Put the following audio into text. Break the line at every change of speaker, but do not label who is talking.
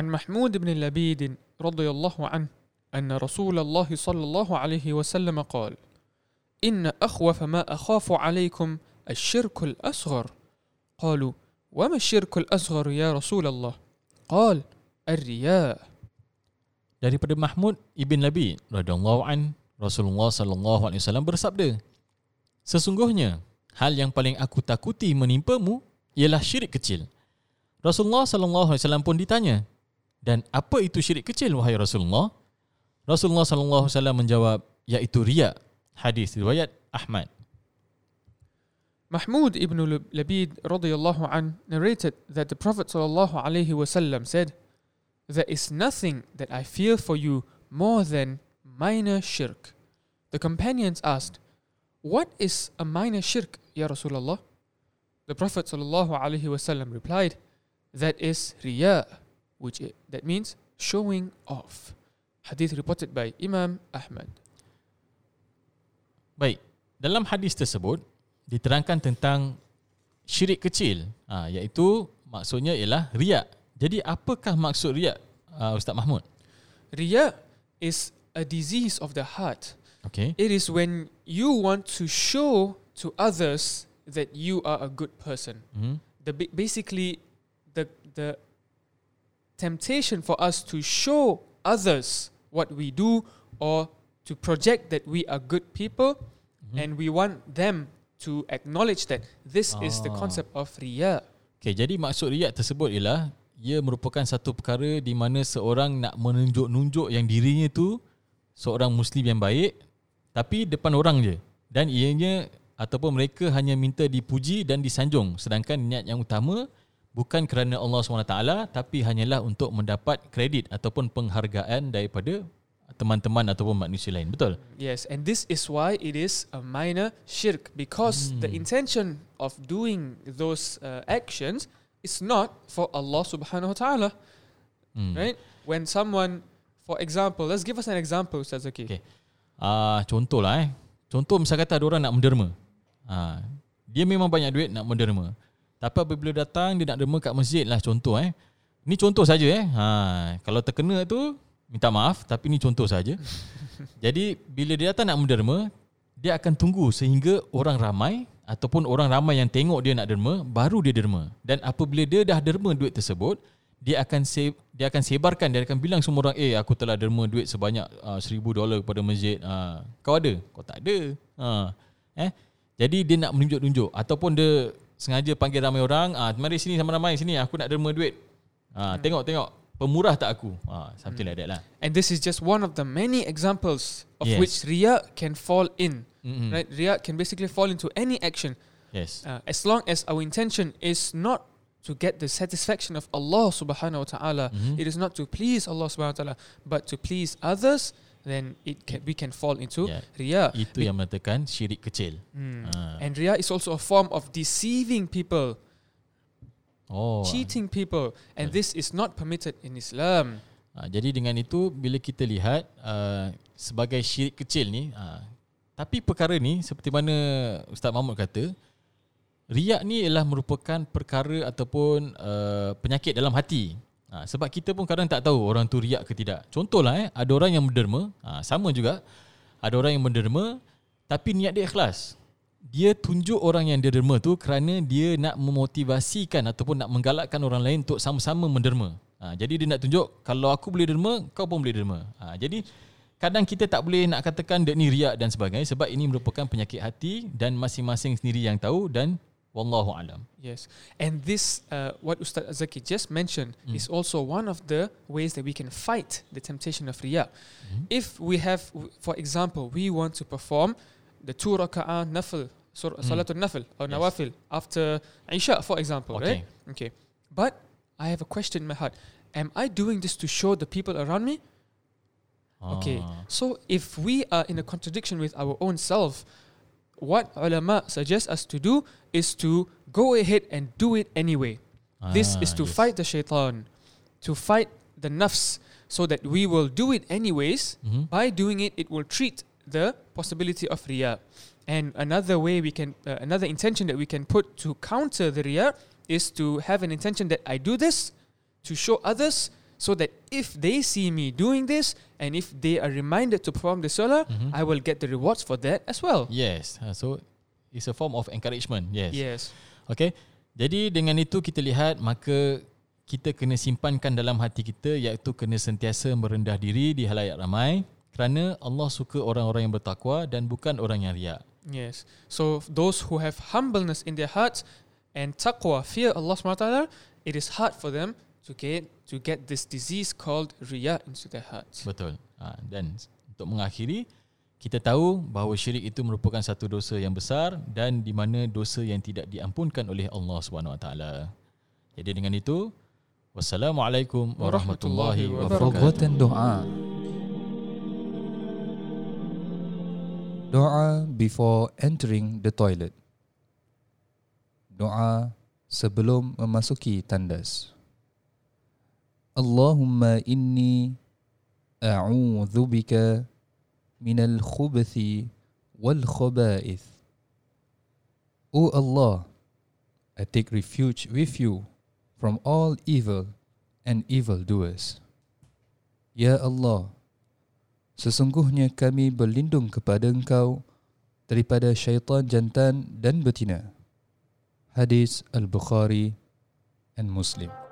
عن محمود بن لبيد رضي الله عنه أن رسول الله صلى الله عليه وسلم قال إن أخوف ما أخاف عليكم الشرك الأصغر قالوا وما الشرك الأصغر يا رسول الله قال الرياء
Daripada Mahmud ibn Labid radhiyallahu an Rasulullah sallallahu alaihi wasallam bersabda Sesungguhnya hal yang paling aku takuti menimpamu ialah syirik kecil. Rasulullah sallallahu alaihi wasallam pun ditanya, "Dan apa itu syirik kecil wahai Rasulullah?" Rasulullah sallallahu alaihi wasallam menjawab, "Yaitu riya." Hadis riwayat Ahmad.
Mahmud ibn Labid radiyallahu an narrated that the Prophet sallallahu alaihi wasallam said, "There is nothing that I fear for you more than minor shirk." The companions asked, "What is a minor shirk, ya Rasulullah?" The Prophet sallallahu alaihi wasallam replied, "That is riya, which i- that means showing off." Hadith reported by Imam Ahmad.
Baik, dalam hadis tersebut diterangkan tentang syirik kecil, ha, iaitu maksudnya ialah riak. Jadi apakah maksud riak, uh, Ustaz Mahmud?
Riya is a disease of the heart.
Okay.
It is when you want to show to others that you are a good person.
Hmm.
The ba- basically the the temptation for us to show others what we do or to project that we are good people and we want them to acknowledge that this is the
Ah.
concept of riya.
Okay, jadi maksud riak tersebut ialah ia merupakan satu perkara di mana seorang nak menunjuk-nunjuk yang dirinya tu seorang muslim yang baik tapi depan orang je dan ianya ataupun mereka hanya minta dipuji dan disanjung sedangkan niat yang utama bukan kerana Allah SWT tapi hanyalah untuk mendapat kredit ataupun penghargaan daripada teman-teman ataupun manusia lain betul
Yes, and this is why it is a minor shirk because the intention of doing those uh, actions is not for Allah Subhanahu wa Taala,
hmm.
right? When someone, for example, let's give us an example, Ustaz Zaki.
Okay. Ah, contoh lah eh. Contoh misal kata ada orang nak menderma. Ah, dia memang banyak duit nak menderma. Tapi apabila datang dia nak derma kat masjid lah contoh eh. Ni contoh saja eh. Ha, kalau terkena tu minta maaf tapi ni contoh saja. Jadi bila dia datang nak menderma, dia akan tunggu sehingga orang ramai ataupun orang ramai yang tengok dia nak derma baru dia derma. Dan apabila dia dah derma duit tersebut, dia akan se- dia akan sebarkan dia akan bilang semua orang eh aku telah derma duit sebanyak uh, seribu dolar kepada masjid uh, kau ada kau tak ada uh, eh jadi dia nak menunjuk-nunjuk ataupun dia sengaja panggil ramai orang ah mari sini sama ramai sini aku nak derma duit. Ah tengok tengok. Pemurah tak aku? Ah something like that lah.
And this is just one of the many examples of
Yes.
which riya can fall in,
Mm-mm.
right? Riya can basically fall into any action.
Yes.
Uh, as long as our intention is not to get the satisfaction of Allah subhanahu wa ta'ala
Mhm.
it is not to please Allah subhanahu wa ta'ala but to please others then it can we can fall into
Yeah.
riya
itu
Be-
yang mengatakan syirik kecil
Hmm.
Ah.
and riya is also a form of deceiving people
oh
cheating people and this is not permitted in Islam
Ha, jadi dengan itu bila kita lihat uh, sebagai syirik kecil ni, uh, tapi perkara ni seperti mana Ustaz Mahmud kata, riak ni ialah merupakan perkara ataupun uh, penyakit dalam hati. Ha, sebab kita pun kadang tak tahu orang tu riak ke tidak. Contohlah eh, ada orang yang menderma, ha, sama juga. Ada orang yang menderma tapi niat dia ikhlas. Dia tunjuk orang yang dia derma tu kerana dia nak memotivasikan ataupun nak menggalakkan orang lain untuk sama-sama menderma. Ha, jadi dia nak tunjuk kalau aku boleh derma, kau pun boleh derma. Ha, jadi kadang kita tak boleh nak katakan dia ni riak dan sebagainya sebab ini merupakan penyakit hati dan masing-masing sendiri yang tahu dan wallahu alam.
Yes, and this, uh, what Ustaz Azaki just mentioned, is also one of the ways that we can fight the temptation of riya. If we have, for example, we want to perform the two raka'ah nafil, sur- salatul nafil or
Yes.
nawafil after Isha, for example,
Okay.
right? Okay, but I have a question in my heart: Am I doing this to show the people around me? Okay,
Ah.
so if we are in a contradiction with our own self, what ulama suggest us to do is to go ahead and do it anyway. this
Ah,
is to
yes.
fight the shaitan, to fight the nafs, so that we will do it anyways.
Mhm.
By doing it, it will treat the possibility of riya. And another way we can, uh, another intention that we can put to counter the riya is to have an intention that I do this to show others so that if they see me doing this and if they are reminded to perform the salah,
Mhm.
I will get the rewards for that as well.
Yes. Uh, so it's a form of encouragement. Yes.
Yes.
Okay. Jadi dengan itu kita lihat maka kita kena simpankan dalam hati kita iaitu kena sentiasa merendah diri di halayak ramai kerana Allah suka orang-orang yang bertakwa dan bukan orang yang riak.
Yes. So those who have humbleness in their hearts and taqwa, fear Allah SWT, it is hard for them to get to get this disease called riya into their hearts.
Betul. Ha, dan untuk mengakhiri kita tahu bahawa syirik itu merupakan satu dosa yang besar dan di mana dosa yang tidak diampunkan oleh Allah Subhanahu Wa Taala. Jadi dengan itu wassalamualaikum
warahmatullahi wabarakatuh.
wabarakatuh.
Perbuatan doa Doa before entering the toilet Doa sebelum memasuki tandas Allahumma inni a'udhu bika minal khubathi wal khaba'ith O Allah, I take refuge with you from all evil and evildoers. Ya Allah, sesungguhnya kami berlindung kepada Engkau daripada syaitan jantan dan betina. Hadis Al-Bukhari and Muslim.